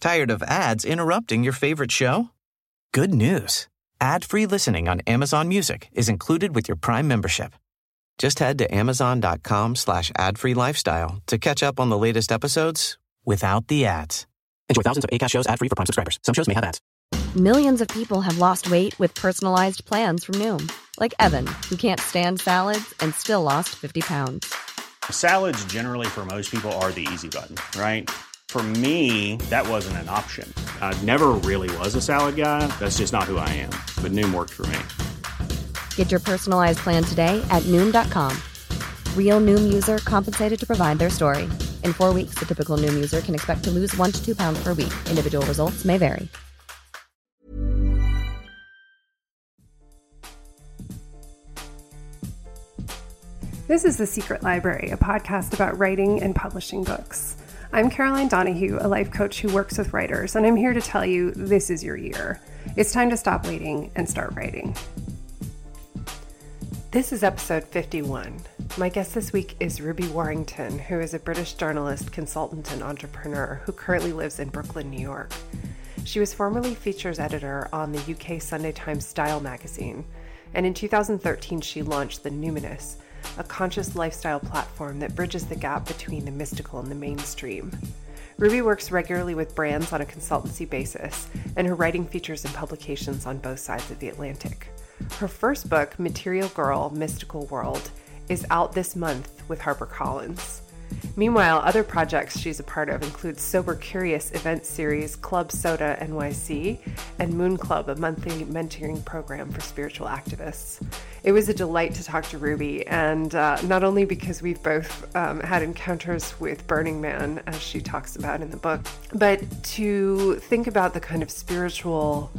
Tired of ads interrupting your favorite show? Good news. Ad-free listening on Amazon Music is included with your Prime membership. Just head to amazon.com slash ad-free lifestyle to catch up on the latest episodes without the ads. Enjoy thousands of ACAST shows ad-free for Prime subscribers. Some shows may have ads. Millions of people have lost weight with personalized plans from Noom. Like Evan, who can't stand salads and still lost 50 pounds. Salads generally for most people are the easy button, right? For me, that wasn't an option. I never really was a salad guy. That's just not who I am. But Noom worked for me. Get your personalized plan today at Noom.com. Real Noom user compensated to provide their story. In four weeks, the typical Noom user can expect to lose one to two pounds per week. Individual results may vary. This is The Secret Library, a podcast about writing and publishing books. I'm Caroline Donahue, a life coach who works with writers, and I'm here to tell you this is your year. It's time to stop waiting and start writing. This is episode 51. My guest this week is Ruby Warrington, who is a British journalist, consultant, and entrepreneur who currently lives in Brooklyn, New York. She was formerly features editor on the UK Sunday Times Style magazine, and in 2013 she launched The Numinous, a conscious lifestyle platform that bridges the gap between the mystical and the mainstream. Ruby works regularly with brands on a consultancy basis, and her writing features in publications on both sides of the Atlantic. Her first book, Material Girl Mystical World, is out this month with HarperCollins. Meanwhile, other projects she's a part of include Sober Curious event series Club Soda NYC and Moon Club, a monthly mentoring program for spiritual activists. It was a delight to talk to Ruby, and uh, not only because we've both um, had encounters with Burning Man, as she talks about in the book, but to think about the kind of spiritual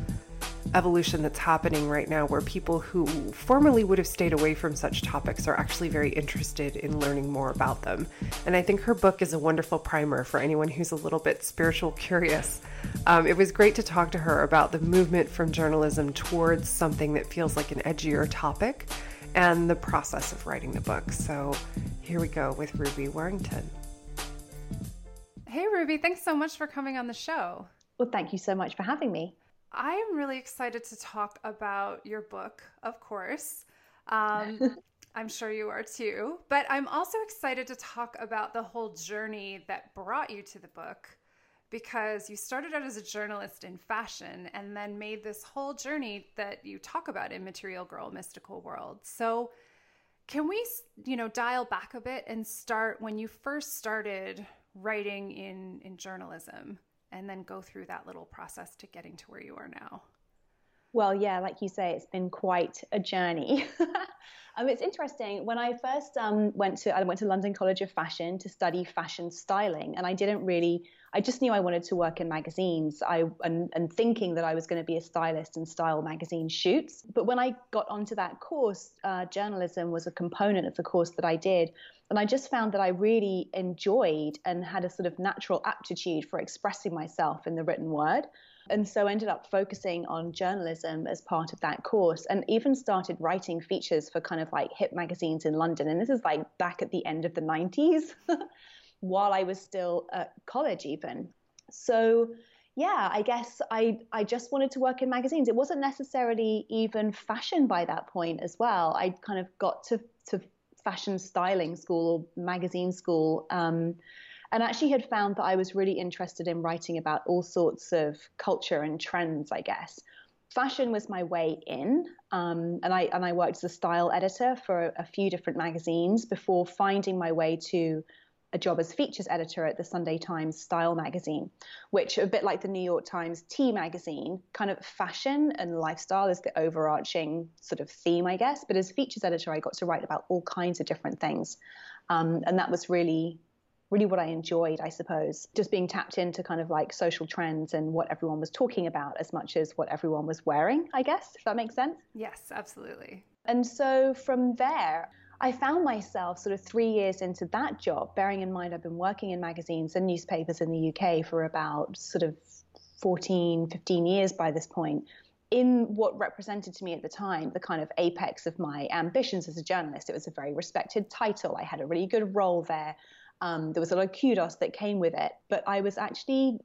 evolution that's happening right now where people who formerly would have stayed away from such topics are actually very interested in learning more about them. And I think her book is a wonderful primer for anyone who's a little bit spiritual curious. Um, it was great to talk to her about the movement from journalism towards something that feels like an edgier topic and the process of writing the book. So here we go with Ruby Warrington. Hey, Ruby, thanks so much for coming on the show. Well, thank you so much for having me. I am really excited to talk about your book, of course. Um, I'm sure you are too. But I'm also excited to talk about the whole journey that brought you to the book because you started out as a journalist in fashion and then made this whole journey that you talk about in Material Girl Mystical World. So, can we, you know, dial back a bit and start when you first started writing in in journalism? And then go through that little process to getting to where you are now? Well, yeah, like you say, it's been quite a journey. um, it's interesting. When I first um, went to, I went to London College of Fashion to study fashion styling, and I didn't really, I just knew I wanted to work in magazines. I and, and thinking that I was going to be a stylist and style magazine shoots. But when I got onto that course, uh, journalism was a component of the course that I did. And I just found that I really enjoyed and had a sort of natural aptitude for expressing myself in the written word. And so ended up focusing on journalism as part of that course and even started writing features for kind of like hip magazines in London. And this is like back at the end of the 90s while I was still at college, even. So, yeah, I guess I, I just wanted to work in magazines. It wasn't necessarily even fashion by that point as well. I kind of got to, to fashion styling school or magazine school. Um, and actually had found that I was really interested in writing about all sorts of culture and trends, I guess. Fashion was my way in, um, and I and I worked as a style editor for a, a few different magazines before finding my way to a job as features editor at the Sunday Times Style magazine, which, a bit like the New York Times T magazine, kind of fashion and lifestyle is the overarching sort of theme, I guess. But as features editor, I got to write about all kinds of different things. Um, and that was really, really what I enjoyed, I suppose. Just being tapped into kind of like social trends and what everyone was talking about as much as what everyone was wearing, I guess, if that makes sense. Yes, absolutely. And so from there, I found myself sort of three years into that job, bearing in mind I've been working in magazines and newspapers in the UK for about sort of 14, 15 years by this point, in what represented to me at the time the kind of apex of my ambitions as a journalist. It was a very respected title. I had a really good role there. Um, there was a lot of kudos that came with it, but I was actually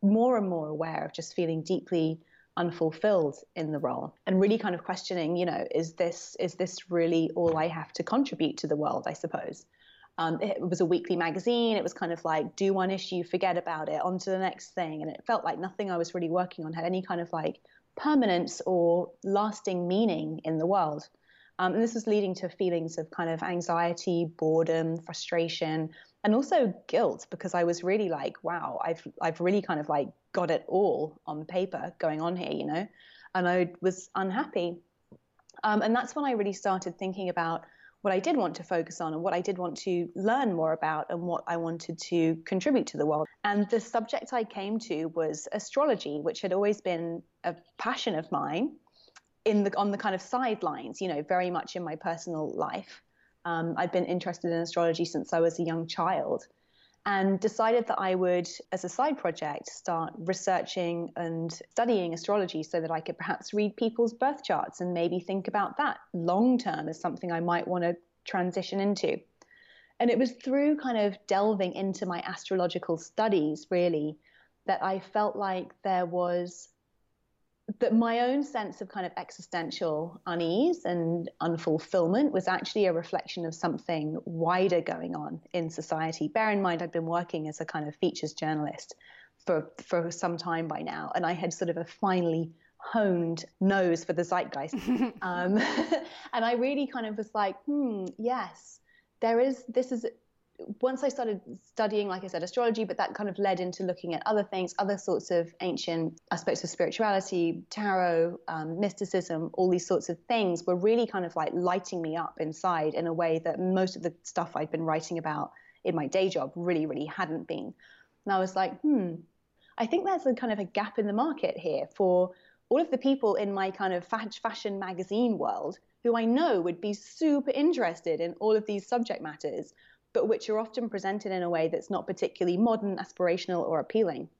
more and more aware of just feeling deeply unfulfilled in the role and really kind of questioning you know is this is this really all i have to contribute to the world i suppose? Um, it was a weekly magazine. It was kind of like do one issue forget about it on to the next thing. And it felt like nothing i was really working on had any kind of like permanence or lasting meaning in the world. Um, and this was leading to feelings of kind of anxiety boredom frustration and also guilt because I was really like, wow, I've I've really kind of like got it all on paper going on here, you know, and I was unhappy, um, and that's when I really started thinking about what I did want to focus on and what I did want to learn more about and what I wanted to contribute to the world. And the subject I came to was astrology, which had always been a passion of mine in the on the kind of sidelines, you know, very much in my personal life. Um, I'd been interested in astrology since I was a young child and decided that I would, as a side project, start researching and studying astrology so that I could perhaps read people's birth charts and maybe think about that long term as something I might want to transition into. And it was through kind of delving into my astrological studies, really, that I felt like there was that my own sense of kind of existential unease and unfulfillment was actually a reflection of something wider going on in society. Bear in mind, I'd been working as a kind of features journalist for for some time by now, and I had sort of a finely honed nose for the zeitgeist, um, and I really kind of was like, hmm, yes, there is this is once I started studying, like I said, astrology, but that kind of led into looking at other things, other sorts of ancient aspects of spirituality, tarot, um, mysticism, all these sorts of things were really kind of like lighting me up inside in a way that most of the stuff I'd been writing about in my day job really, really hadn't been. And I was like, hmm, I think there's a kind of a gap in the market here for all of the people in my kind of fashion magazine world who I know would be super interested in all of these subject matters but which are often presented in a way that's not particularly modern, aspirational, or appealing.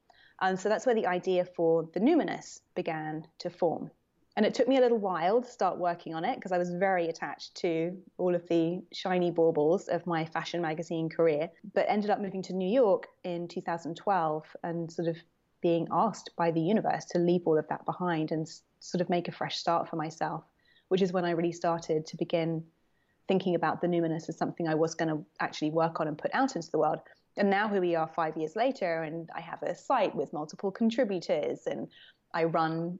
And so that's where the idea for the numinous began to form. And it took me a little while to start working on it because I was very attached to all of the shiny baubles of my fashion magazine career, but ended up moving to New York in 2012 and sort of being asked by the universe to leave all of that behind and sort of make a fresh start for myself, which is when I really started to begin thinking about the numinous as something I was going to actually work on and put out into the world. And now here we are five years later, and I have a site with multiple contributors, and I run,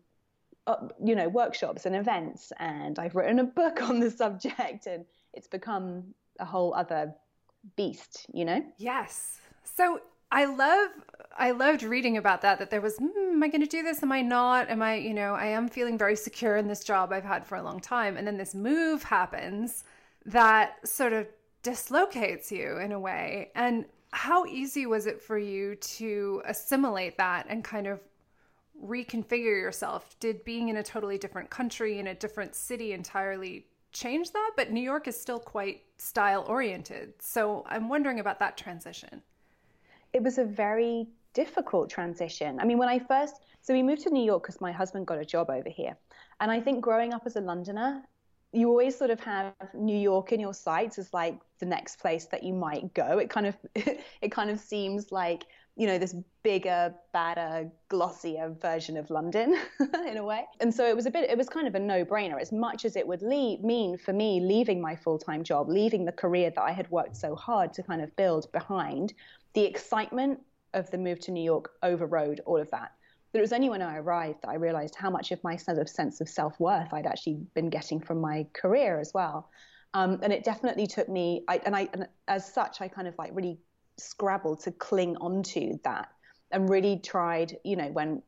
uh, you know, workshops and events, and I've written a book on the subject, and it's become a whole other beast, you know? Yes. So I love I loved reading about that that there was mm, am I going to do this am I not am I you know I am feeling very secure in this job I've had for a long time and then this move happens that sort of dislocates you in a way. And how easy was it for you to assimilate that and kind of reconfigure yourself? Did being in a totally different country, in a different city entirely change that? But New York is still quite style oriented. So I'm wondering about that transition. It was a very difficult transition. I mean, when I first, so we moved to New York because my husband got a job over here. And I think growing up as a Londoner, you always sort of have New York in your sights as like the next place that you might go. It kind of it kind of seems like you know this bigger, badder, glossier version of London in a way. And so it was a bit it was kind of a no-brainer as much as it would leave, mean for me leaving my full-time job, leaving the career that I had worked so hard to kind of build behind. The excitement of the move to New York overrode all of that. It was only when I arrived that I realized how much of my of sense of self worth I'd actually been getting from my career as well. Um, and it definitely took me, I, and I, and as such, I kind of like really scrabbled to cling onto that and really tried, you know, when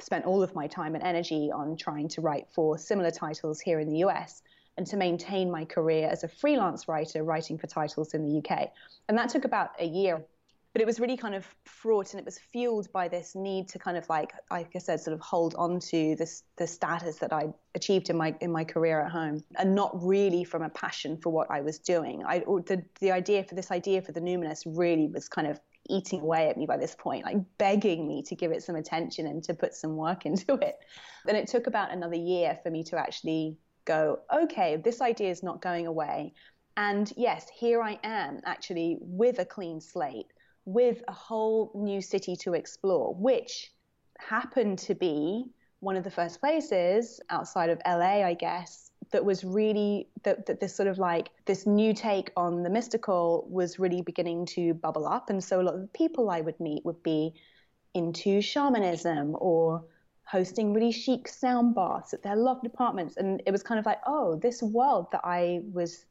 spent all of my time and energy on trying to write for similar titles here in the US and to maintain my career as a freelance writer writing for titles in the UK. And that took about a year but it was really kind of fraught and it was fueled by this need to kind of like like I said sort of hold on to this the status that I achieved in my in my career at home and not really from a passion for what I was doing. I the the idea for this idea for the numinous really was kind of eating away at me by this point like begging me to give it some attention and to put some work into it. And it took about another year for me to actually go okay this idea is not going away. And yes here I am actually with a clean slate with a whole new city to explore, which happened to be one of the first places outside of LA, I guess, that was really that, that this sort of like this new take on the mystical was really beginning to bubble up. And so a lot of the people I would meet would be into shamanism or hosting really chic sound baths at their loft apartments. And it was kind of like, oh, this world that I was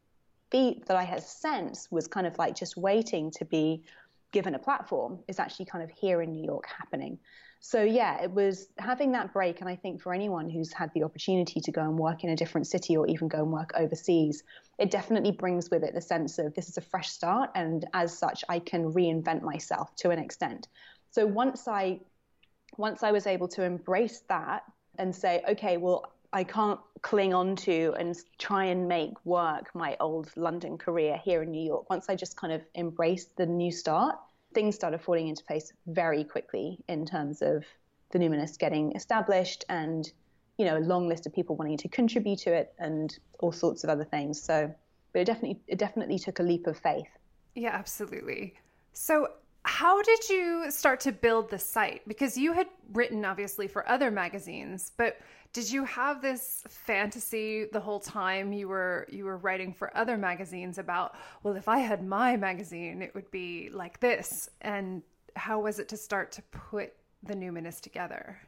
that I had sensed was kind of like just waiting to be given a platform is actually kind of here in New York happening. So yeah, it was having that break, and I think for anyone who's had the opportunity to go and work in a different city or even go and work overseas, it definitely brings with it the sense of this is a fresh start, and as such, I can reinvent myself to an extent. So once I once I was able to embrace that and say, okay, well, I can't cling on to and try and make work my old London career here in New York. Once I just kind of embraced the new start, things started falling into place very quickly in terms of the Numinous getting established and you know a long list of people wanting to contribute to it and all sorts of other things. So, but it definitely it definitely took a leap of faith. Yeah, absolutely. So how did you start to build the site? Because you had written obviously for other magazines, but did you have this fantasy the whole time you were you were writing for other magazines about, well, if I had my magazine, it would be like this? And how was it to start to put the Numinous together?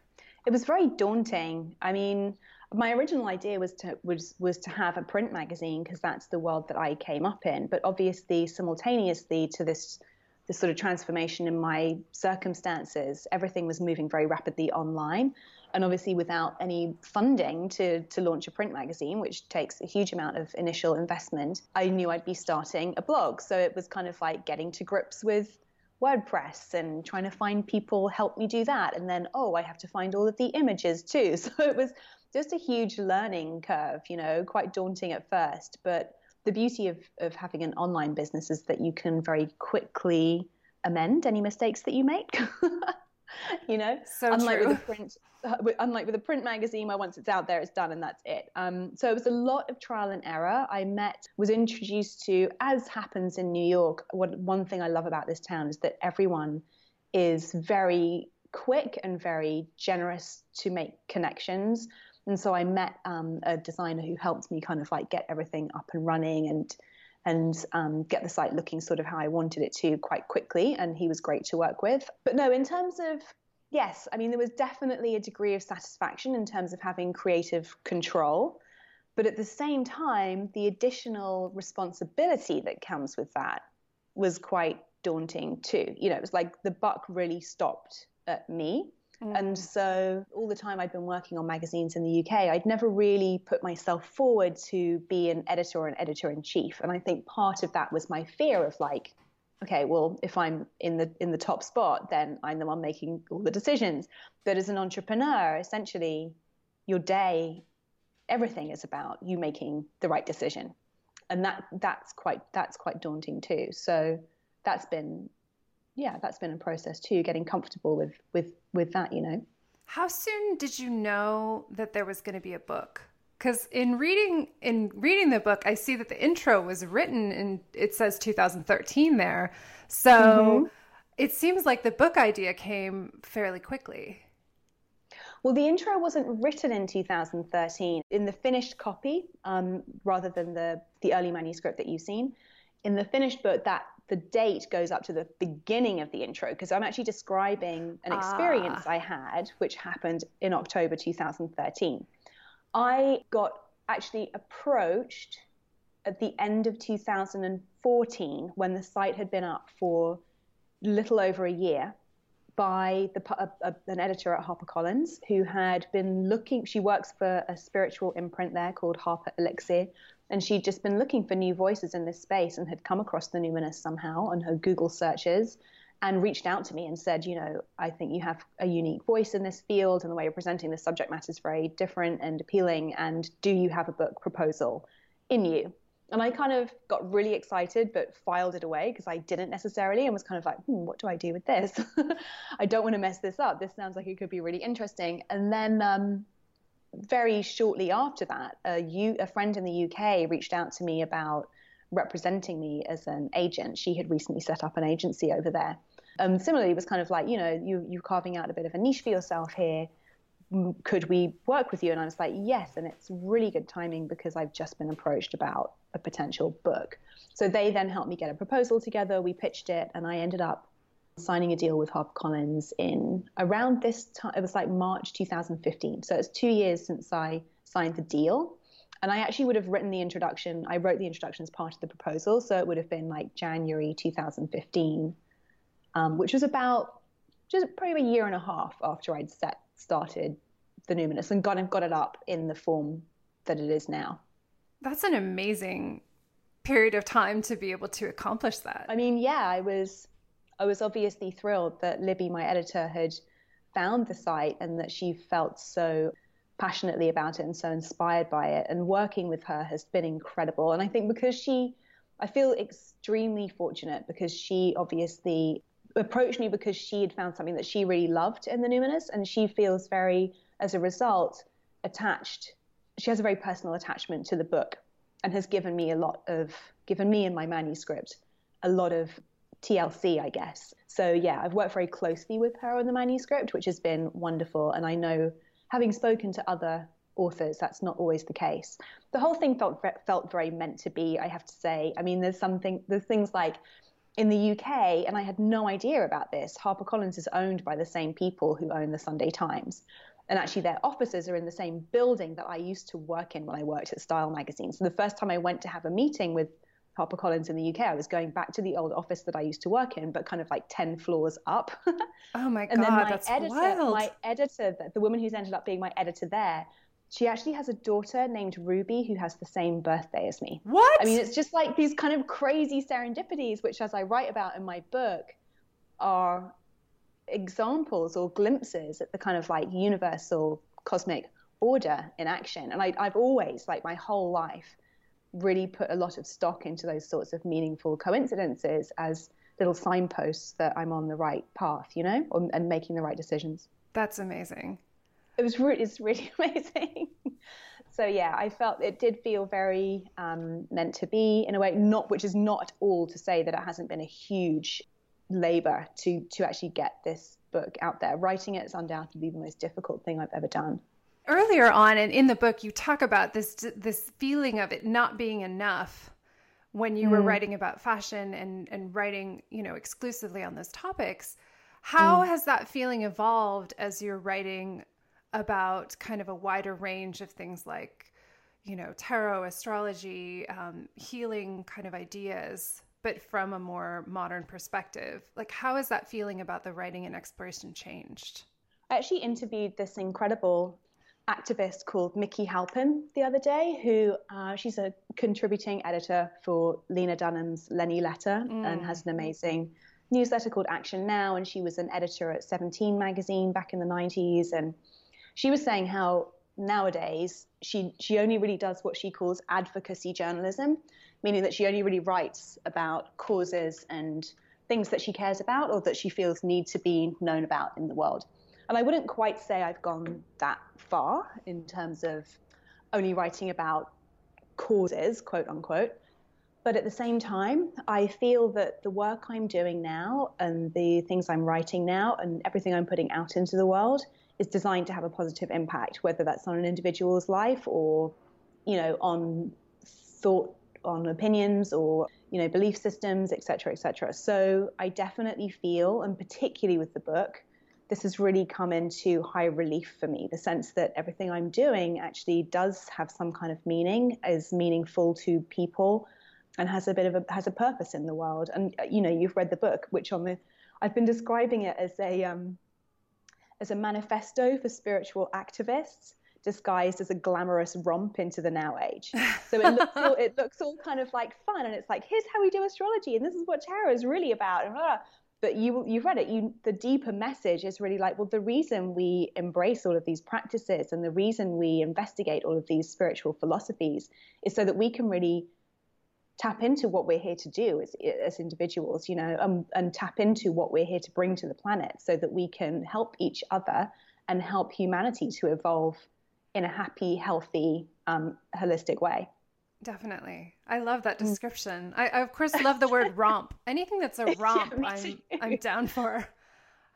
It was very daunting. I mean, my original idea was to was was to have a print magazine because that's the world that I came up in. But obviously, simultaneously to this the sort of transformation in my circumstances, everything was moving very rapidly online. And obviously, without any funding to, to launch a print magazine, which takes a huge amount of initial investment, I knew I'd be starting a blog. So it was kind of like getting to grips with WordPress and trying to find people help me do that. And then, oh, I have to find all of the images too. So it was just a huge learning curve, you know, quite daunting at first. But the beauty of, of having an online business is that you can very quickly amend any mistakes that you make. you know, so unlike true. with a print, uh, unlike with a print magazine, where once it's out there, it's done and that's it. Um, so it was a lot of trial and error. I met, was introduced to, as happens in New York. What one thing I love about this town is that everyone is very quick and very generous to make connections. And so I met um, a designer who helped me kind of like get everything up and running and and um, get the site looking sort of how I wanted it to quite quickly. And he was great to work with. But no, in terms of yes, I mean there was definitely a degree of satisfaction in terms of having creative control. But at the same time, the additional responsibility that comes with that was quite daunting too. You know, it was like the buck really stopped at me. Mm. And so, all the time I'd been working on magazines in the UK, I'd never really put myself forward to be an editor or an editor in chief. And I think part of that was my fear of like, okay, well, if I'm in the in the top spot, then I'm the one making all the decisions. But as an entrepreneur, essentially, your day, everything is about you making the right decision, and that that's quite that's quite daunting too. So that's been yeah, that's been a process too, getting comfortable with with with that, you know. How soon did you know that there was going to be a book? Because in reading in reading the book, I see that the intro was written and it says 2013 there. So mm-hmm. it seems like the book idea came fairly quickly. Well, the intro wasn't written in 2013 in the finished copy, um, rather than the the early manuscript that you've seen. In the finished book, that the date goes up to the beginning of the intro because I'm actually describing an experience ah. I had which happened in October 2013. I got actually approached at the end of 2014 when the site had been up for little over a year by the, a, a, an editor at HarperCollins who had been looking. She works for a spiritual imprint there called Harper Elixir, and she'd just been looking for new voices in this space and had come across the Numinous somehow on her Google searches and reached out to me and said, you know, I think you have a unique voice in this field and the way you're presenting the subject matter is very different and appealing. And do you have a book proposal in you? And I kind of got really excited, but filed it away because I didn't necessarily and was kind of like, hmm, what do I do with this? I don't want to mess this up. This sounds like it could be really interesting. And then um, very shortly after that, a, U, a friend in the UK reached out to me about representing me as an agent. She had recently set up an agency over there. Um, similarly, it was kind of like, you know, you, you're carving out a bit of a niche for yourself here. Could we work with you? And I was like, yes. And it's really good timing because I've just been approached about a potential book. So they then helped me get a proposal together. We pitched it, and I ended up signing a deal with HarperCollins in around this time. It was like March 2015. So it's two years since I signed the deal. And I actually would have written the introduction. I wrote the introduction as part of the proposal. So it would have been like January 2015, um, which was about just probably a year and a half after I'd set started the Numinous and got, got it up in the form that it is now. That's an amazing period of time to be able to accomplish that. I mean, yeah, I was I was obviously thrilled that Libby, my editor, had found the site and that she felt so passionately about it and so inspired by it. And working with her has been incredible. And I think because she, I feel extremely fortunate because she obviously approached me because she had found something that she really loved in the Numinous. And she feels very, as a result, attached. She has a very personal attachment to the book and has given me a lot of, given me and my manuscript a lot of TLC, I guess. So yeah, I've worked very closely with her on the manuscript, which has been wonderful. And I know, having spoken to other authors, that's not always the case. The whole thing felt felt very meant to be. I have to say. I mean, there's something, there's things like in the UK, and I had no idea about this. HarperCollins is owned by the same people who own the Sunday Times. And actually, their offices are in the same building that I used to work in when I worked at Style magazine. So the first time I went to have a meeting with HarperCollins in the UK, I was going back to the old office that I used to work in, but kind of like 10 floors up. oh my God, and then my that's editor, wild. My editor, the woman who's ended up being my editor there, she actually has a daughter named Ruby who has the same birthday as me. What? I mean, it's just like these kind of crazy serendipities, which, as I write about in my book, are examples or glimpses at the kind of like universal cosmic order in action. And I, I've always, like my whole life, really put a lot of stock into those sorts of meaningful coincidences as little signposts that I'm on the right path, you know, and making the right decisions. That's amazing. It was really, it's really amazing. so yeah, I felt it did feel very um, meant to be in a way, not which is not at all to say that it hasn't been a huge labor to to actually get this book out there. Writing it is undoubtedly the most difficult thing I've ever done earlier on and in the book you talk about this this feeling of it not being enough when you mm. were writing about fashion and and writing you know exclusively on those topics how mm. has that feeling evolved as you're writing about kind of a wider range of things like you know tarot astrology um, healing kind of ideas but from a more modern perspective like how has that feeling about the writing and exploration changed I actually interviewed this incredible activist called Mikki Halpin the other day, who uh, she's a contributing editor for Lena Dunham's Lenny Letter mm. and has an amazing newsletter called Action Now. And she was an editor at 17 magazine back in the 90s. And she was saying how nowadays she, she only really does what she calls advocacy journalism, meaning that she only really writes about causes and things that she cares about or that she feels need to be known about in the world. And I wouldn't quite say I've gone that far in terms of only writing about causes, quote unquote. But at the same time, I feel that the work I'm doing now and the things I'm writing now and everything I'm putting out into the world is designed to have a positive impact, whether that's on an individual's life or, you know, on thought, on opinions or, you know, belief systems, et cetera, et cetera. So I definitely feel, and particularly with the book, this has really come into high relief for me the sense that everything I'm doing actually does have some kind of meaning, is meaningful to people, and has a bit of a has a purpose in the world. And you know, you've read the book, which on the I've been describing it as a um, as a manifesto for spiritual activists disguised as a glamorous romp into the now age. So it looks all, it looks all kind of like fun, and it's like here's how we do astrology, and this is what tarot is really about, and blah, but you you've read it you the deeper message is really like well the reason we embrace all of these practices and the reason we investigate all of these spiritual philosophies is so that we can really tap into what we're here to do as, as individuals you know um, and tap into what we're here to bring to the planet so that we can help each other and help humanity to evolve in a happy healthy um, holistic way Definitely. I love that mm. description. I, I of course love the word romp. Anything that's a romp, yeah, I'm I'm down for.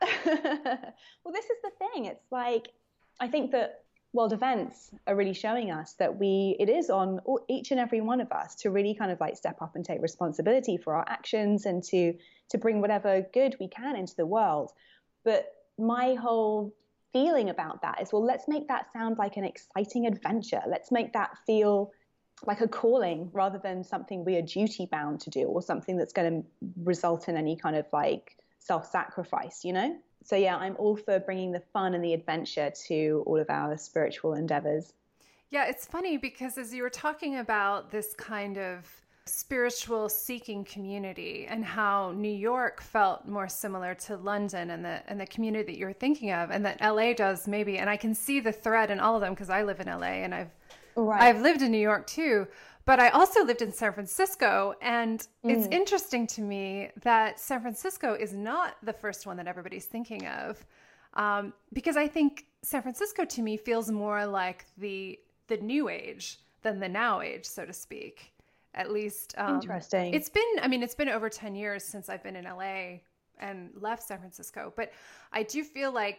well, this is the thing. It's like I think that world events are really showing us that we it is on each and every one of us to really kind of like step up and take responsibility for our actions and to to bring whatever good we can into the world. But my whole feeling about that is well, let's make that sound like an exciting adventure. Let's make that feel like a calling rather than something we are duty bound to do or something that's going to result in any kind of like self sacrifice, you know? So, yeah, I'm all for bringing the fun and the adventure to all of our spiritual endeavors. Yeah, it's funny because as you were talking about this kind of spiritual seeking community and how New York felt more similar to London and the and the community that you're thinking of and that LA does maybe and I can see the thread in all of them because I live in LA and I've Right. I've lived in New York too, but I also lived in San Francisco. And mm. it's interesting to me that San Francisco is not the first one that everybody's thinking of. Um, because I think San Francisco to me feels more like the the new age than the now age, so to speak. At least, um, interesting. It's been, I mean, it's been over ten years since I've been in LA and left San Francisco, but I do feel like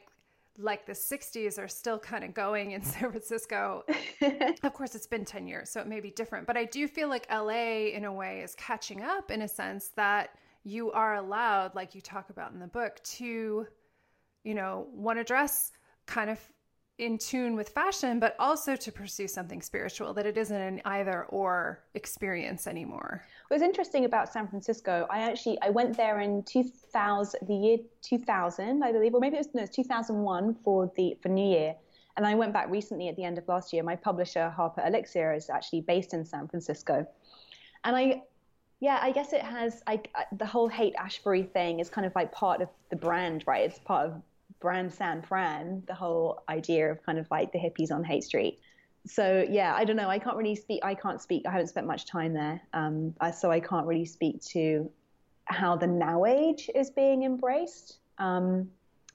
like the 60s are still kind of going in San Francisco. of course, it's been 10 years, so it may be different. But I do feel like LA, in a way, is catching up in a sense that you are allowed, like you talk about in the book, to, you know, want to dress kind of in tune with fashion, but also to pursue something spiritual, that it isn't an either or experience anymore. What was interesting about San Francisco, I actually, I went there in 2000, the year 2000, I believe, or maybe it was, no, was 2001 for the, for New Year. And I went back recently at the end of last year. My publisher, Harper Elixir, is actually based in San Francisco. And I, yeah, I guess it has, I, uh, the whole Haight-Ashbury thing is kind of like part of the brand, right? It's part of brand San Fran, the whole idea of kind of like the hippies on Haight Street. So yeah, I don't know. I can't really speak. I can't speak. I haven't spent much time there, um, so I can't really speak to how the now age is being embraced. Um,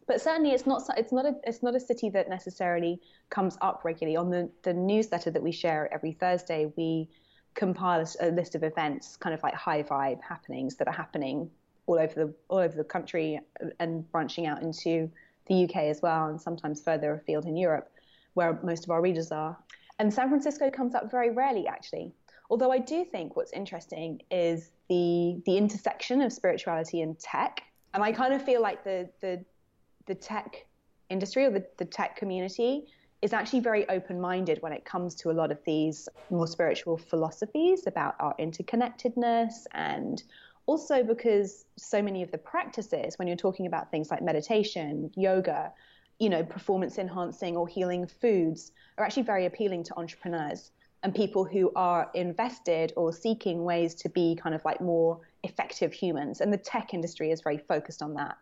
but certainly, it's not. It's not a. It's not a city that necessarily comes up regularly. On the the newsletter that we share every Thursday, we compile a list of events, kind of like high vibe happenings that are happening all over the all over the country and branching out into the UK as well, and sometimes further afield in Europe, where most of our readers are. And San Francisco comes up very rarely, actually. Although I do think what's interesting is the the intersection of spirituality and tech, and I kind of feel like the the the tech industry or the, the tech community is actually very open minded when it comes to a lot of these more spiritual philosophies about our interconnectedness and also because so many of the practices, when you're talking about things like meditation, yoga, you know, performance enhancing or healing foods, are actually very appealing to entrepreneurs and people who are invested or seeking ways to be kind of like more effective humans. And the tech industry is very focused on that.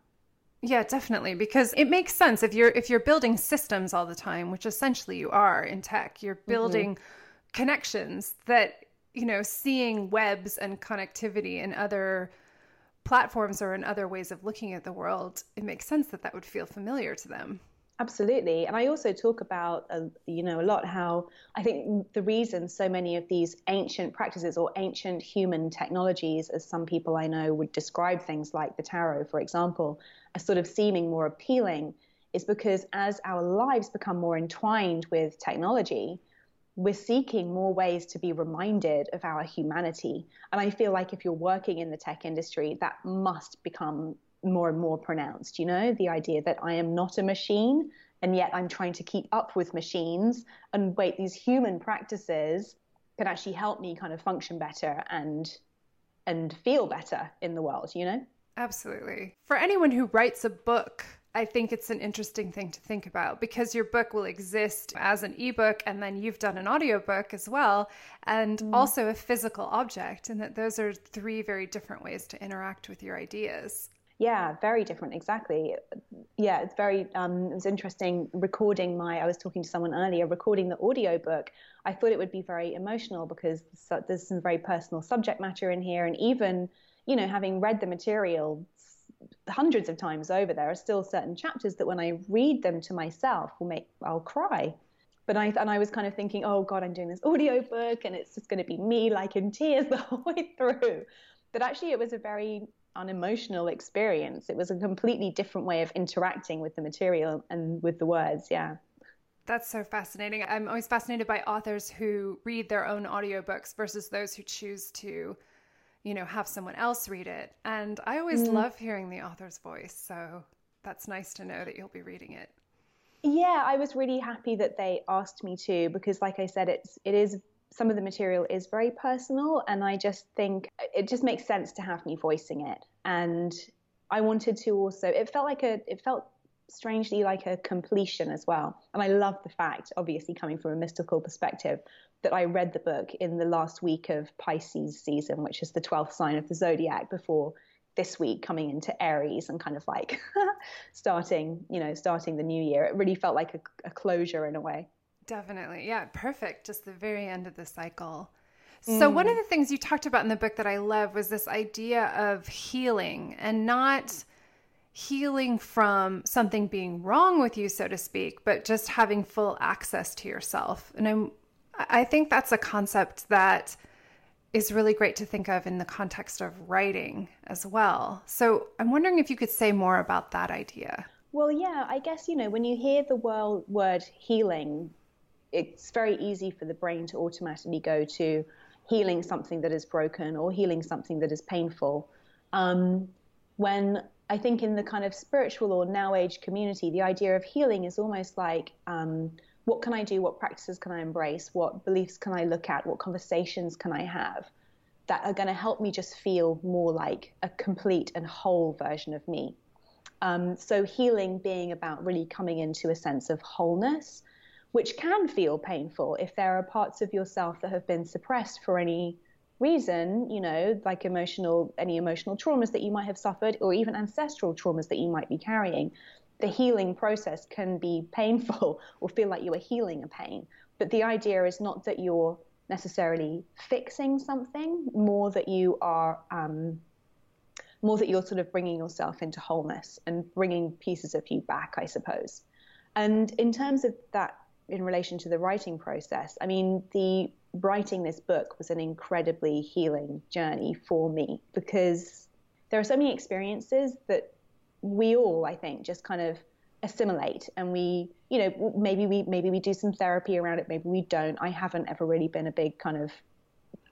Yeah, definitely because it makes sense if you're if you're building systems all the time, which essentially you are in tech, you're mm-hmm. building mm-hmm. connections that you know, seeing webs and connectivity in other platforms or in other ways of looking at the world, it makes sense that that would feel familiar to them. Absolutely. And I also talk about, uh, you know, a lot how I think the reason so many of these ancient practices or ancient human technologies, as some people I know would describe things like the tarot, for example, as sort of seeming more appealing, is because as our lives become more entwined with technology, we're seeking more ways to be reminded of our humanity. And I feel like if you're working in the tech industry, that must become more and more pronounced. You know, the idea that I am not a machine and yet I'm trying to keep up with machines and wait, these human practices can actually help me kind of function better and and feel better in the world, you know? Absolutely. For anyone who writes a book I think it's an interesting thing to think about because your book will exist as an ebook and then you've done an audiobook as well and mm. also a physical object and that those are three very different ways to interact with your ideas. Yeah, very different, exactly. Yeah, it's very, um, it was interesting recording my, I was talking to someone earlier, recording the audiobook. I thought it would be very emotional because there's some very personal subject matter in here. And even, you know, having read the material hundreds of times over, there are still certain chapters that when I read them to myself will make I'll cry. but I and I was kind of thinking, oh God, I'm doing this audio book, and it's just going to be me like in tears the whole way through. But actually, it was a very unemotional experience. It was a completely different way of interacting with the material and with the words. Yeah. That's so fascinating. I'm always fascinated by authors who read their own audiobooks versus those who choose to, you know, have someone else read it. And I always mm. love hearing the author's voice. So that's nice to know that you'll be reading it. Yeah, I was really happy that they asked me to because like I said it's it is some of the material is very personal and I just think it just makes sense to have me voicing it. And I wanted to also it felt like a it felt strangely like a completion as well. And I love the fact, obviously coming from a mystical perspective, that I read the book in the last week of Pisces season, which is the 12th sign of the zodiac before this week coming into Aries and kind of like starting, you know, starting the new year. It really felt like a, a closure in a way. Definitely. Yeah, perfect. Just the very end of the cycle. So, mm. one of the things you talked about in the book that I love was this idea of healing and not healing from something being wrong with you, so to speak, but just having full access to yourself. And I'm, I think that's a concept that is really great to think of in the context of writing as well. So I'm wondering if you could say more about that idea. Well, yeah, I guess, you know, when you hear the word healing, it's very easy for the brain to automatically go to healing something that is broken or healing something that is painful. Um, when I think in the kind of spiritual or now age community, the idea of healing is almost like um, what can I do? What practices can I embrace? What beliefs can I look at? What conversations can I have that are going to help me just feel more like a complete and whole version of me? Um, so, healing being about really coming into a sense of wholeness, which can feel painful if there are parts of yourself that have been suppressed for any reason, you know, like emotional, any emotional traumas that you might have suffered, or even ancestral traumas that you might be carrying, the healing process can be painful or feel like you are healing a pain. But the idea is not that you're necessarily fixing something, more that you are. Um, more that you're sort of bringing yourself into wholeness and bringing pieces of you back, I suppose. And in terms of that, in relation to the writing process, I mean, the writing this book was an incredibly healing journey for me because there are so many experiences that we all, I think, just kind of assimilate and we you know maybe we maybe we do some therapy around it maybe we don't. I haven't ever really been a big kind of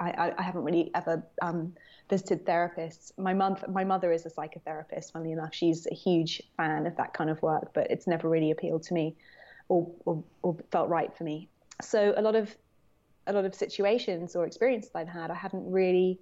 i, I haven't really ever um, visited therapists. My mom my mother is a psychotherapist funnily enough. She's a huge fan of that kind of work but it's never really appealed to me or, or, or felt right for me. So a lot of a lot of situations or experiences I've had, I haven't really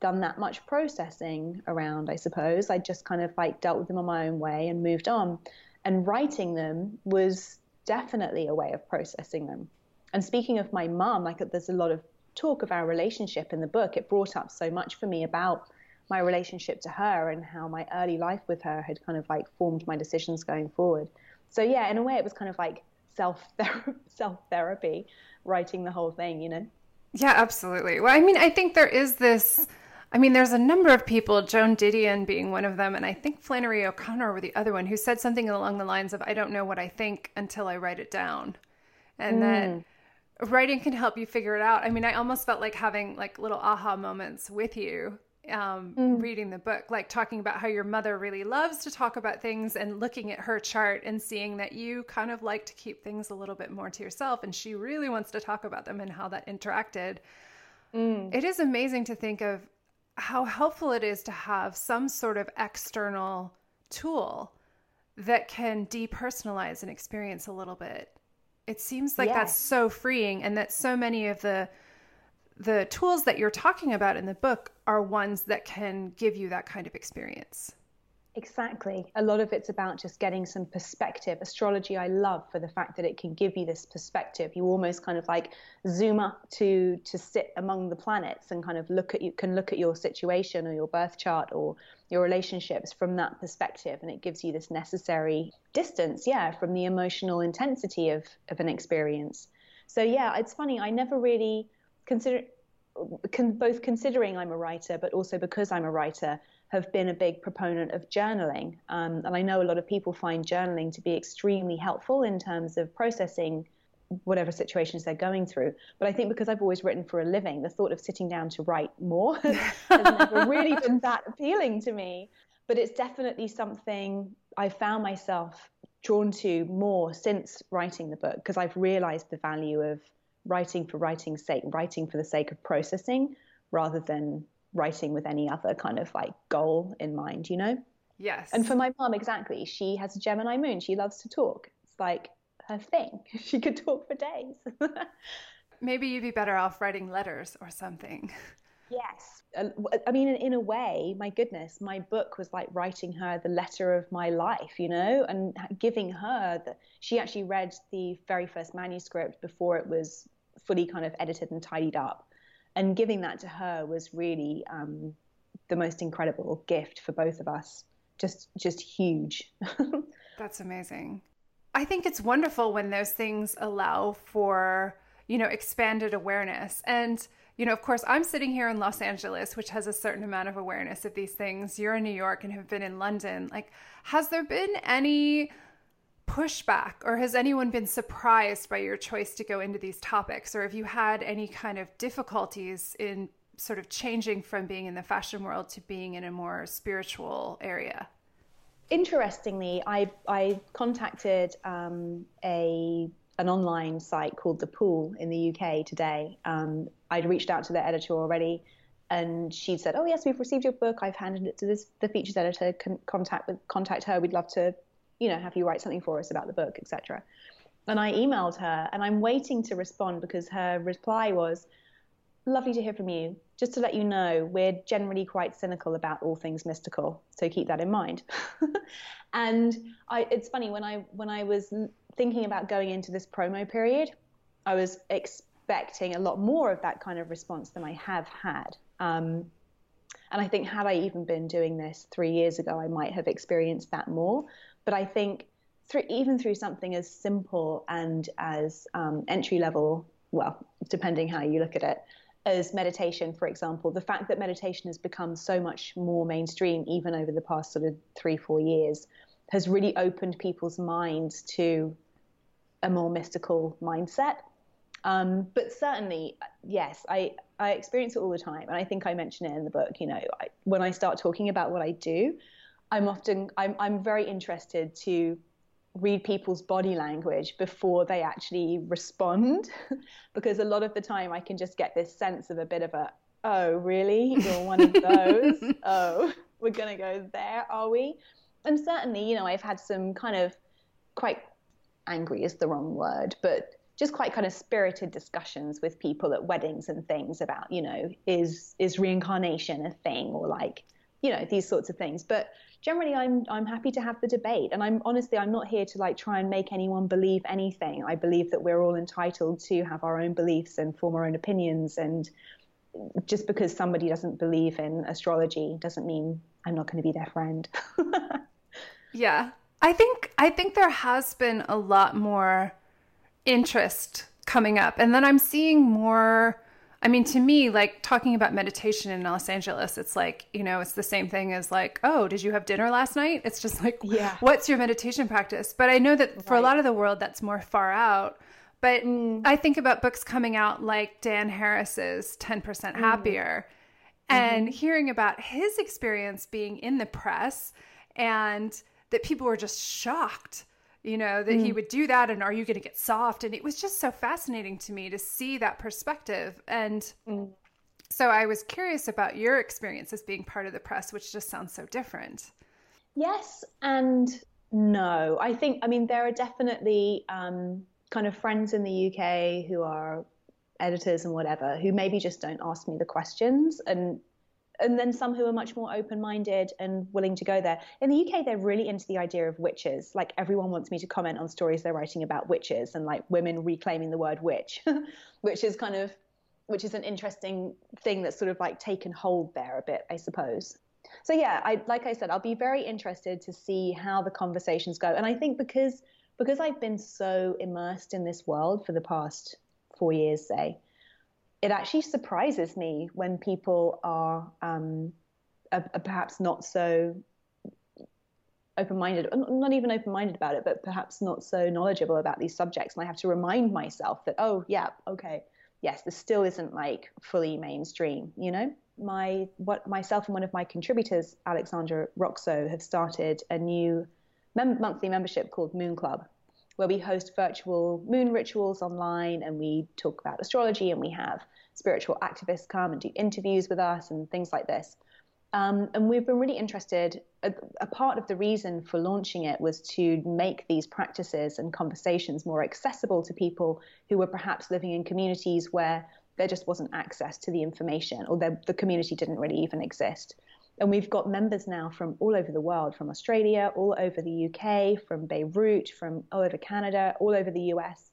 done that much processing around, I suppose. I just kind of like dealt with them on my own way and moved on. And writing them was definitely a way of processing them. And speaking of my mum, like there's a lot of talk of our relationship in the book. It brought up so much for me about my relationship to her and how my early life with her had kind of like formed my decisions going forward. So yeah, in a way, it was kind of like self self therapy writing the whole thing, you know? Yeah, absolutely. Well, I mean, I think there is this. I mean, there's a number of people, Joan Didion being one of them, and I think Flannery O'Connor were the other one, who said something along the lines of, I don't know what I think until I write it down. And mm. that writing can help you figure it out. I mean, I almost felt like having like little aha moments with you um, mm. reading the book, like talking about how your mother really loves to talk about things and looking at her chart and seeing that you kind of like to keep things a little bit more to yourself. And she really wants to talk about them and how that interacted. Mm. It is amazing to think of how helpful it is to have some sort of external tool that can depersonalize an experience a little bit. It seems like that's so freeing, and that so many of the the tools that you're talking about in the book are ones that can give you that kind of experience. Exactly. A lot of it's about just getting some perspective. Astrology, I love for the fact that it can give you this perspective. You almost kind of like zoom up to to sit among the planets and kind of look at you can look at your situation or your birth chart or your relationships from that perspective, and it gives you this necessary distance, yeah, from the emotional intensity of of an experience. So yeah, it's funny. I never really consider con, both considering I'm a writer, but also because I'm a writer, have been a big proponent of journaling. Um, and I know a lot of people find journaling to be extremely helpful in terms of processing whatever situations they're going through. But I think because I've always written for a living, the thought of sitting down to write more has never really been that appealing to me. But it's definitely something I found myself drawn to more since writing the book because I've realized the value of writing for writing's sake, writing for the sake of processing rather than writing with any other kind of like goal in mind, you know? Yes. And for my mom, exactly. She has a Gemini moon. She loves to talk. It's like her thing. She could talk for days. Maybe you'd be better off writing letters or something. Yes. Uh, I mean, in a way, my goodness, my book was like writing her the letter of my life, you know, and giving her the. She actually read the very first manuscript before it was fully kind of edited and tidied up. And giving that to her was really um, the most incredible gift for both of us. Just, just huge. That's amazing. I think it's wonderful when those things allow for, you know, expanded awareness. And, you know, of course, I'm sitting here in Los Angeles, which has a certain amount of awareness of these things. You're in New York and have been in London. Like, has there been any pushback or has anyone been surprised by your choice to go into these topics? Or have you had any kind of difficulties in sort of changing from being in the fashion world to being in a more spiritual area? interestingly, I I contacted um, a an online site called The Pool in the UK today. Um, I'd reached out to their editor already, and she said, "Oh yes, we've received your book. I've handed it to this the features editor. Con- contact with contact her. We'd love to, you know, have you write something for us about the book, etc." And I emailed her, and I'm waiting to respond because her reply was, "Lovely to hear from you just to let you know, we're generally quite cynical about all things mystical, so keep that in mind. and I, it's funny when I when I was thinking about going into this promo period, I was expecting a lot more of that kind of response than I have had. Um, and I think had I even been doing this three years ago, I might have experienced that more. But I think through even through something as simple and as um, entry level, well, depending how you look at it, as meditation, for example, the fact that meditation has become so much more mainstream, even over the past sort of three, four years, has really opened people's minds to a more mystical mindset. Um, but certainly, yes, I, I experience it all the time. And I think I mention it in the book. You know, I, when I start talking about what I do, I'm often, I'm, I'm very interested to read people's body language before they actually respond. Because a lot of the time I can just get this sense of a bit of a oh really? You're one of those? Oh we're going to go there are we? And certainly you know I've had some kind of quite angry is the wrong word but just quite kind of spirited discussions with people at weddings and things about you know is is reincarnation a thing? Or like you know these sorts of things. But generally I'm I'm happy to have the debate. And I'm honestly I'm not here to like try and make anyone believe anything. I believe that we're all entitled to have our own beliefs and form our own opinions and just because somebody doesn't believe in astrology doesn't mean I'm not going to be their friend. yeah. I think I think there has been a lot more interest coming up and then I'm seeing more I mean, to me, like talking about meditation in Los Angeles, it's like, you know, it's the same thing as like, oh, did you have dinner last night? It's just like, yeah. what's your meditation practice? But I know that right. for a lot of the world, that's more far out. But mm. I think about books coming out like Dan Harris's 10% mm. Happier mm. and mm-hmm. hearing about his experience being in the press and that people were just shocked you know, that mm. he would do that and are you going to get soft? And it was just so fascinating to me to see that perspective. And mm. so I was curious about your experience as being part of the press, which just sounds so different. Yes and no. I think, I mean, there are definitely um, kind of friends in the UK who are editors and whatever who maybe just don't ask me the questions and and then some who are much more open-minded and willing to go there. In the UK, they're really into the idea of witches. Like everyone wants me to comment on stories they're writing about witches and like women reclaiming the word witch, which is kind of which is an interesting thing that's sort of like taken hold there a bit, I suppose. So yeah, I like I said, I'll be very interested to see how the conversations go. And I think because because I've been so immersed in this world for the past four years, say, it actually surprises me when people are, um, are, are perhaps not so open-minded not even open-minded about it but perhaps not so knowledgeable about these subjects. And i have to remind myself that oh yeah okay yes this still isn't like fully mainstream you know? My what myself and one of my contributors alexandra roxo have started a new mem- monthly membership called moon club where we host virtual moon rituals online and we talk about astrology and we have spiritual activists come and do interviews with us and things like this um, and we've been really interested. A, a, part of the reason for launching it was to make these practices and conversations more accessible to people who were perhaps living in communities where there just wasn't access to the information or the community didn't really even exist. And we've got members now from all over the world, from Australia, all over the UK, from Beirut, from all over Canada, all over the US,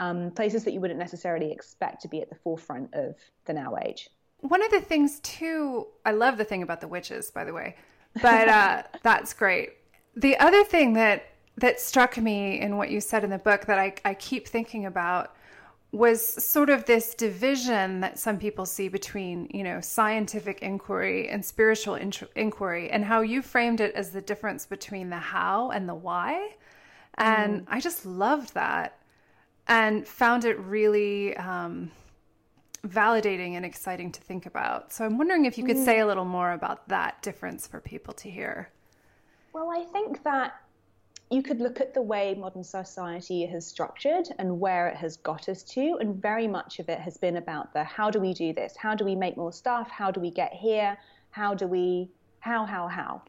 um, places that you wouldn't necessarily expect to be at the forefront of the now age one of the things too, I love the thing about the witches, by the way, but uh, that's great. The other thing that that struck me in what you said in the book that I, I keep thinking about was sort of this division that some people see between you know scientific inquiry and spiritual inquiry and how you framed it as the difference between the how and the why and mm. i just loved that and found it really um, validating and exciting to think about. So I'm wondering if you could say a little more about that difference for people to hear. Well, I think that you could look at the way modern society has structured and where it has got us to, and very much of it has been about the how do we do this? How do we make more stuff? How do we get here? How do we, how, how, how?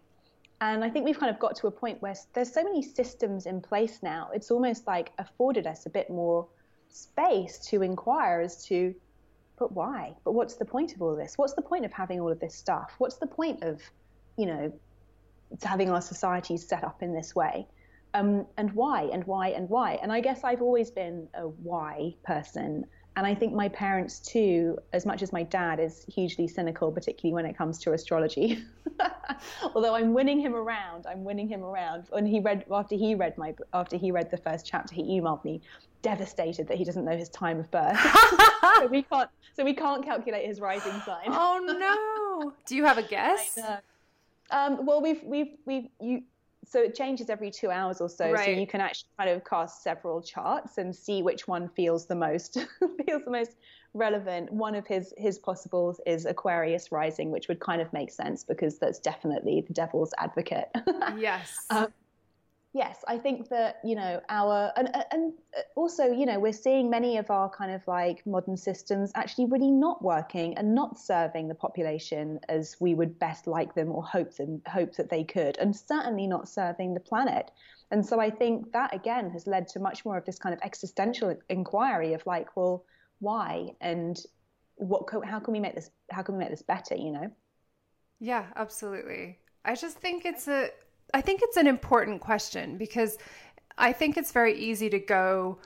And I think we've kind of got to a point where there's so many systems in place now, it's almost like afforded us a bit more space to inquire as to but why? But what's the point of all this? What's the point of having all of this stuff? What's the point of, you know, having our societies set up in this way? Um, and why? And why? And why? And I guess I've always been a why person. And I think my parents too, as much as my dad is hugely cynical, particularly when it comes to astrology. Although I'm winning him around, I'm winning him around. When he read after he read my after he read the first chapter, he emailed me devastated that he doesn't know his time of birth. so we can't so we can't calculate his rising sign. Oh no! Do you have a guess? Um, well, we've we've we've you so it changes every two hours or so. Right. So you can actually kind of cast several charts and see which one feels the most feels the most relevant. One of his his possibles is Aquarius rising, which would kind of make sense because that's definitely the devil's advocate. yes. Um, yes, I think that you know our and and also you know we're seeing many of our kind of like modern systems actually really not working and not serving the population as we would best like them or hope them hope that they could, and certainly not serving the planet. And so I think that again has led to much more of this kind of existential inquiry of like, well, why and what? How can we make this? How can we make this better? You know? Yeah, absolutely. I just think it's a I think it's an important question because I think it's very easy to go,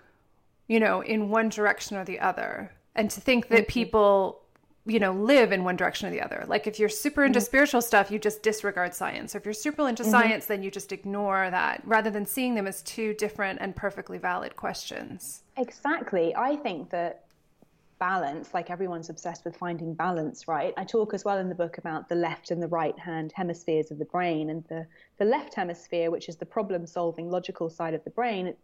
you know, in one direction or the other and to think that mm-hmm. people, you know, live in one direction or the other. Like if you're super into mm-hmm. spiritual stuff, you just disregard science. Or if you're super into mm-hmm. science, then you just ignore that rather than seeing them as two different and perfectly valid questions. Exactly. I think that balance, like everyone's obsessed with finding balance, right? I talk as well in the book about the left and the right hand hemispheres of the brain. And the, the left hemisphere, which is the problem solving logical side of the brain,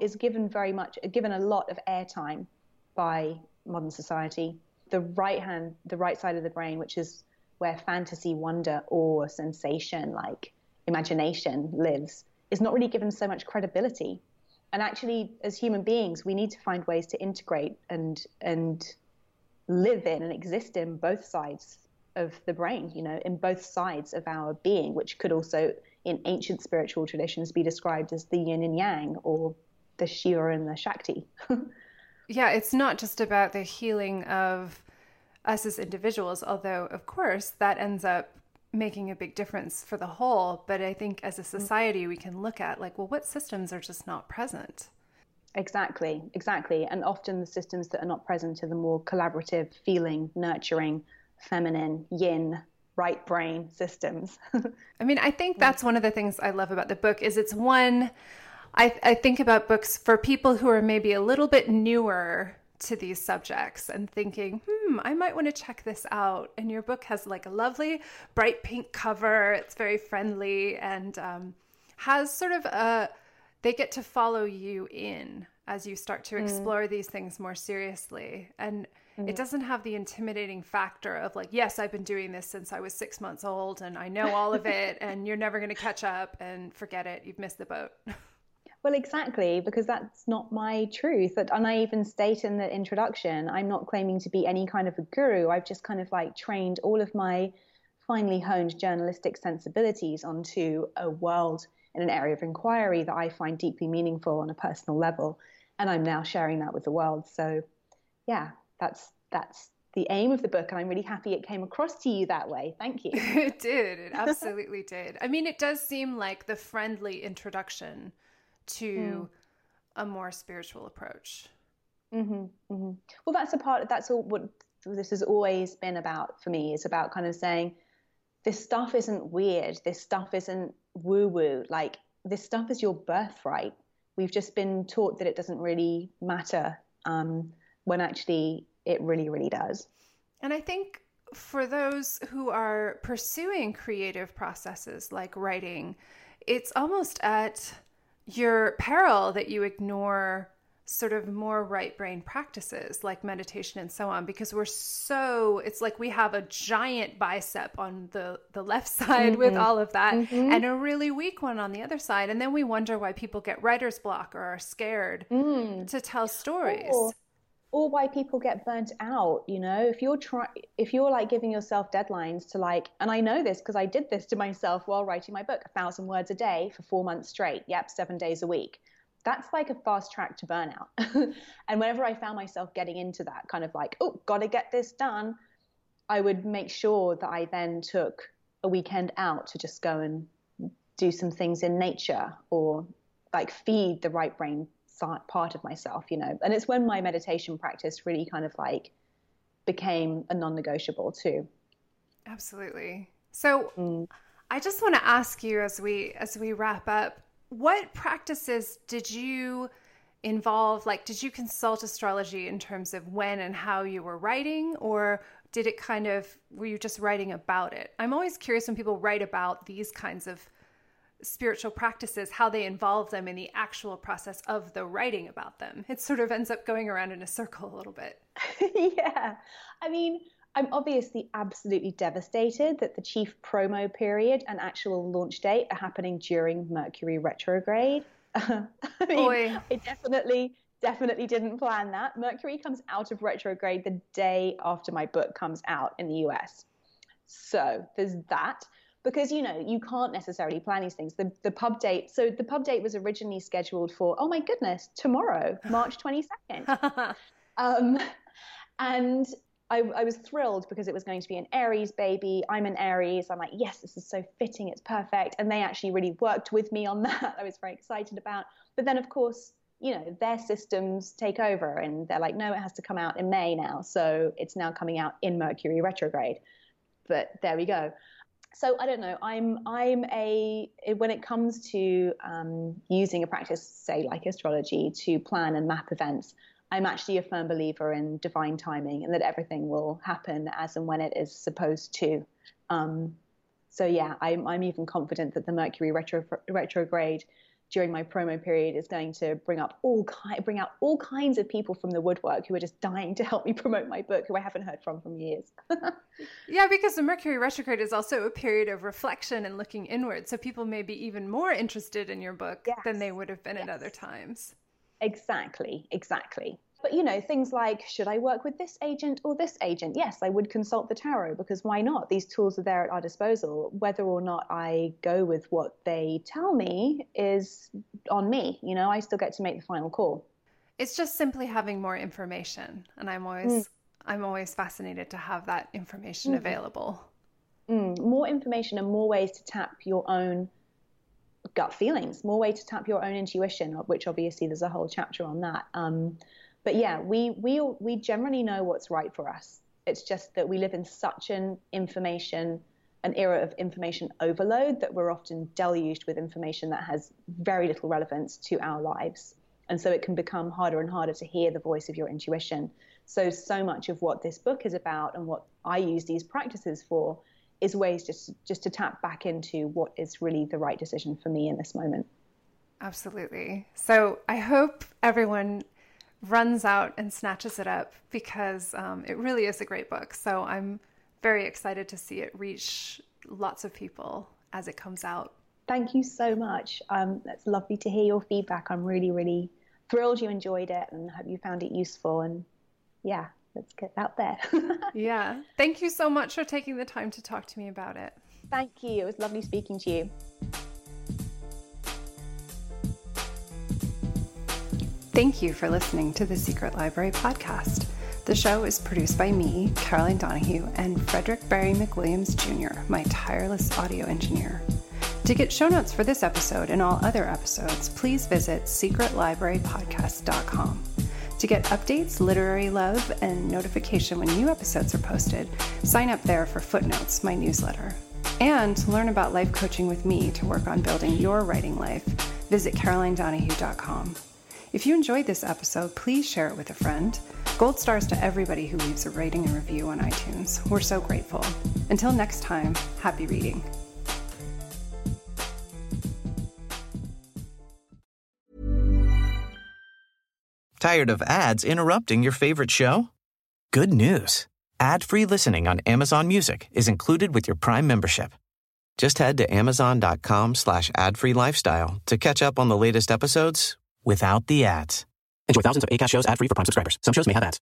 is given very much, given a lot of airtime by modern society. The right hand, the right side of the brain, which is where fantasy, wonder, awe, sensation, like imagination lives, is not really given so much credibility and actually as human beings we need to find ways to integrate and and live in and exist in both sides of the brain you know in both sides of our being which could also in ancient spiritual traditions be described as the yin and yang or the shiva and the shakti. Yeah it's not just about the healing of us as individuals although of course that ends up making a big difference for the whole. But I think as a mm. society, we can look at like, well, what systems are just not present? Exactly, exactly. And often the systems that are not present are the more collaborative, feeling, nurturing, feminine, yin, right brain systems. I mean, I think that's one of the things I love about the book is it's one I, I think about books for people who are maybe a little bit newer to these subjects and thinking, hmm, I might want to check this out. And your book has like a lovely bright pink cover. It's very friendly and um, has sort of a they get to follow you in as you start to mm. explore mm. these things more seriously and mm. it doesn't have the intimidating factor of like yes i've been doing this since i was six months old and i know all of it and you're never going to catch up and forget it you've missed the boat well exactly because that's not my truth and i even state in the introduction i'm not claiming to be any kind of a guru i've just kind of like trained all of my finely honed journalistic sensibilities onto a world in an area of inquiry that I find deeply meaningful on a personal level. And I'm now sharing that with the world. So, yeah, that's that's the aim of the book, and I'm really happy it came across to you that way. Thank you. it did. It absolutely did. I mean, it does seem like the friendly introduction to mm. a more spiritual approach. Mm-hmm, mm-hmm. Well, that's a part. That's all. What this has always been about for me is about kind of saying this stuff isn't weird. This stuff isn't woo woo. Like, this stuff is your birthright. We've just been taught that it doesn't really matter um, when actually it really, really does. And I think for those who are pursuing creative processes like writing, it's almost at your peril that you ignore sort of more right brain practices like meditation and so on because we're so it's like we have a giant bicep on the the left side mm-hmm. with all of that mm-hmm. and a really weak one on the other side and then we wonder why people get writer's block or are scared mm. to tell stories or, or why people get burnt out you know? If you're trying if you're like giving yourself deadlines to like and i know this because i did this to myself while writing my book a thousand words a day for four months straight. Yep seven days a week. That's like a fast track to burnout. and whenever I found myself getting into that kind of like, oh, gotta get this done, I would make sure that I then took a weekend out to just go and do some things in nature or like feed the right brain part of myself, you know. And it's when my meditation practice really kind of like became a non-negotiable too. Absolutely. So mm. I just want to ask you as we as we wrap up what practices did you involve? Like, did you consult astrology in terms of when and how you were writing, or did it kind of, were you just writing about it? I'm always curious when people write about these kinds of spiritual practices, how they involve them in the actual process of the writing about them. It sort of ends up going around in a circle a little bit. yeah. I mean, I'm obviously absolutely devastated that the chief promo period and actual launch date are happening during Mercury retrograde. I mean. I definitely, definitely didn't plan that. Mercury comes out of retrograde the day after my book comes out in the US. So there's that. Because you know you can't necessarily plan these things. The the pub date. So the pub date was originally scheduled for oh my goodness tomorrow, March twenty second. um, and I, I, was thrilled because it was going to be an Aries baby. I'm an Aries. I'm like, yes, this is so fitting. It's perfect. And they actually really worked with me on that. I was very excited about. But then, of course, you know, their systems take over and they're like, no, it has to come out in May now. So it's now coming out in Mercury retrograde. But there we go. So I don't know. I'm I'm a when it comes to um, using a practice, say like astrology, to plan and map events. I'm actually a firm believer in divine timing and that everything will happen as and when it is supposed to. Um, so yeah, I'm, I'm even confident that the Mercury retro, retrograde during my promo period is going to bring up all ki- bring out all kinds of people from the woodwork who are just dying to help me promote my book who I haven't heard from from years. yeah, because the Mercury retrograde is also a period of reflection and looking inward, so people may be even more interested in your book yes. than they would have been yes. at other times. Exactly, exactly. But you know, things like should I work with this agent or this agent? Yes, I would consult the tarot because why not? These tools are there at our disposal. Whether or not I go with what they tell me is on me. You know, I still get to make the final call. It's just simply having more information, and I'm always mm. I'm always fascinated to have that information mm. available. Mm. More information and more ways to tap your own gut feelings, more way to tap your own intuition, which obviously there's a whole chapter on that. Um, but yeah, we we we generally know what's right for us. It's just that we live in such an information an era of information overload that we're often deluged with information that has very little relevance to our lives. And so it can become harder and harder to hear the voice of your intuition. So, so much of what this book is about and what I use these practices for is ways just just to tap back into what is really the right decision for me in this moment. Absolutely. So I hope everyone runs out and snatches it up because um, it really is a great book. So I'm very excited to see it reach lots of people as it comes out. Thank you so much. Um, it's lovely to hear your feedback. I'm really, really thrilled you enjoyed it and hope you found it useful. And yeah, let's get out there. yeah. Thank you so much for taking the time to talk to me about it. Thank you. It was lovely speaking to you. Thank you for listening to the Secret Library podcast. The show is produced by me, Caroline Donahue, and Frederick Barry McWilliams Jr., my tireless audio engineer. To get show notes for this episode and all other episodes, please visit secretlibrarypodcast.com. To get updates, literary love, and notification when new episodes are posted, sign up there for Footnotes, my newsletter. And to learn about life coaching with me to work on building your writing life, visit carolinedonahue.com. If you enjoyed this episode, please share it with a friend. Gold stars to everybody who leaves a rating and review on iTunes. We're so grateful. Until next time, happy reading. Tired of ads interrupting your favorite show? Good news. Ad-free listening on Amazon Music is included with your Prime membership. Just head to amazon.com slash ad-free lifestyle to catch up on the latest episodes without the ads. Enjoy thousands of ACAST shows ad-free for Prime subscribers. Some shows may have ads.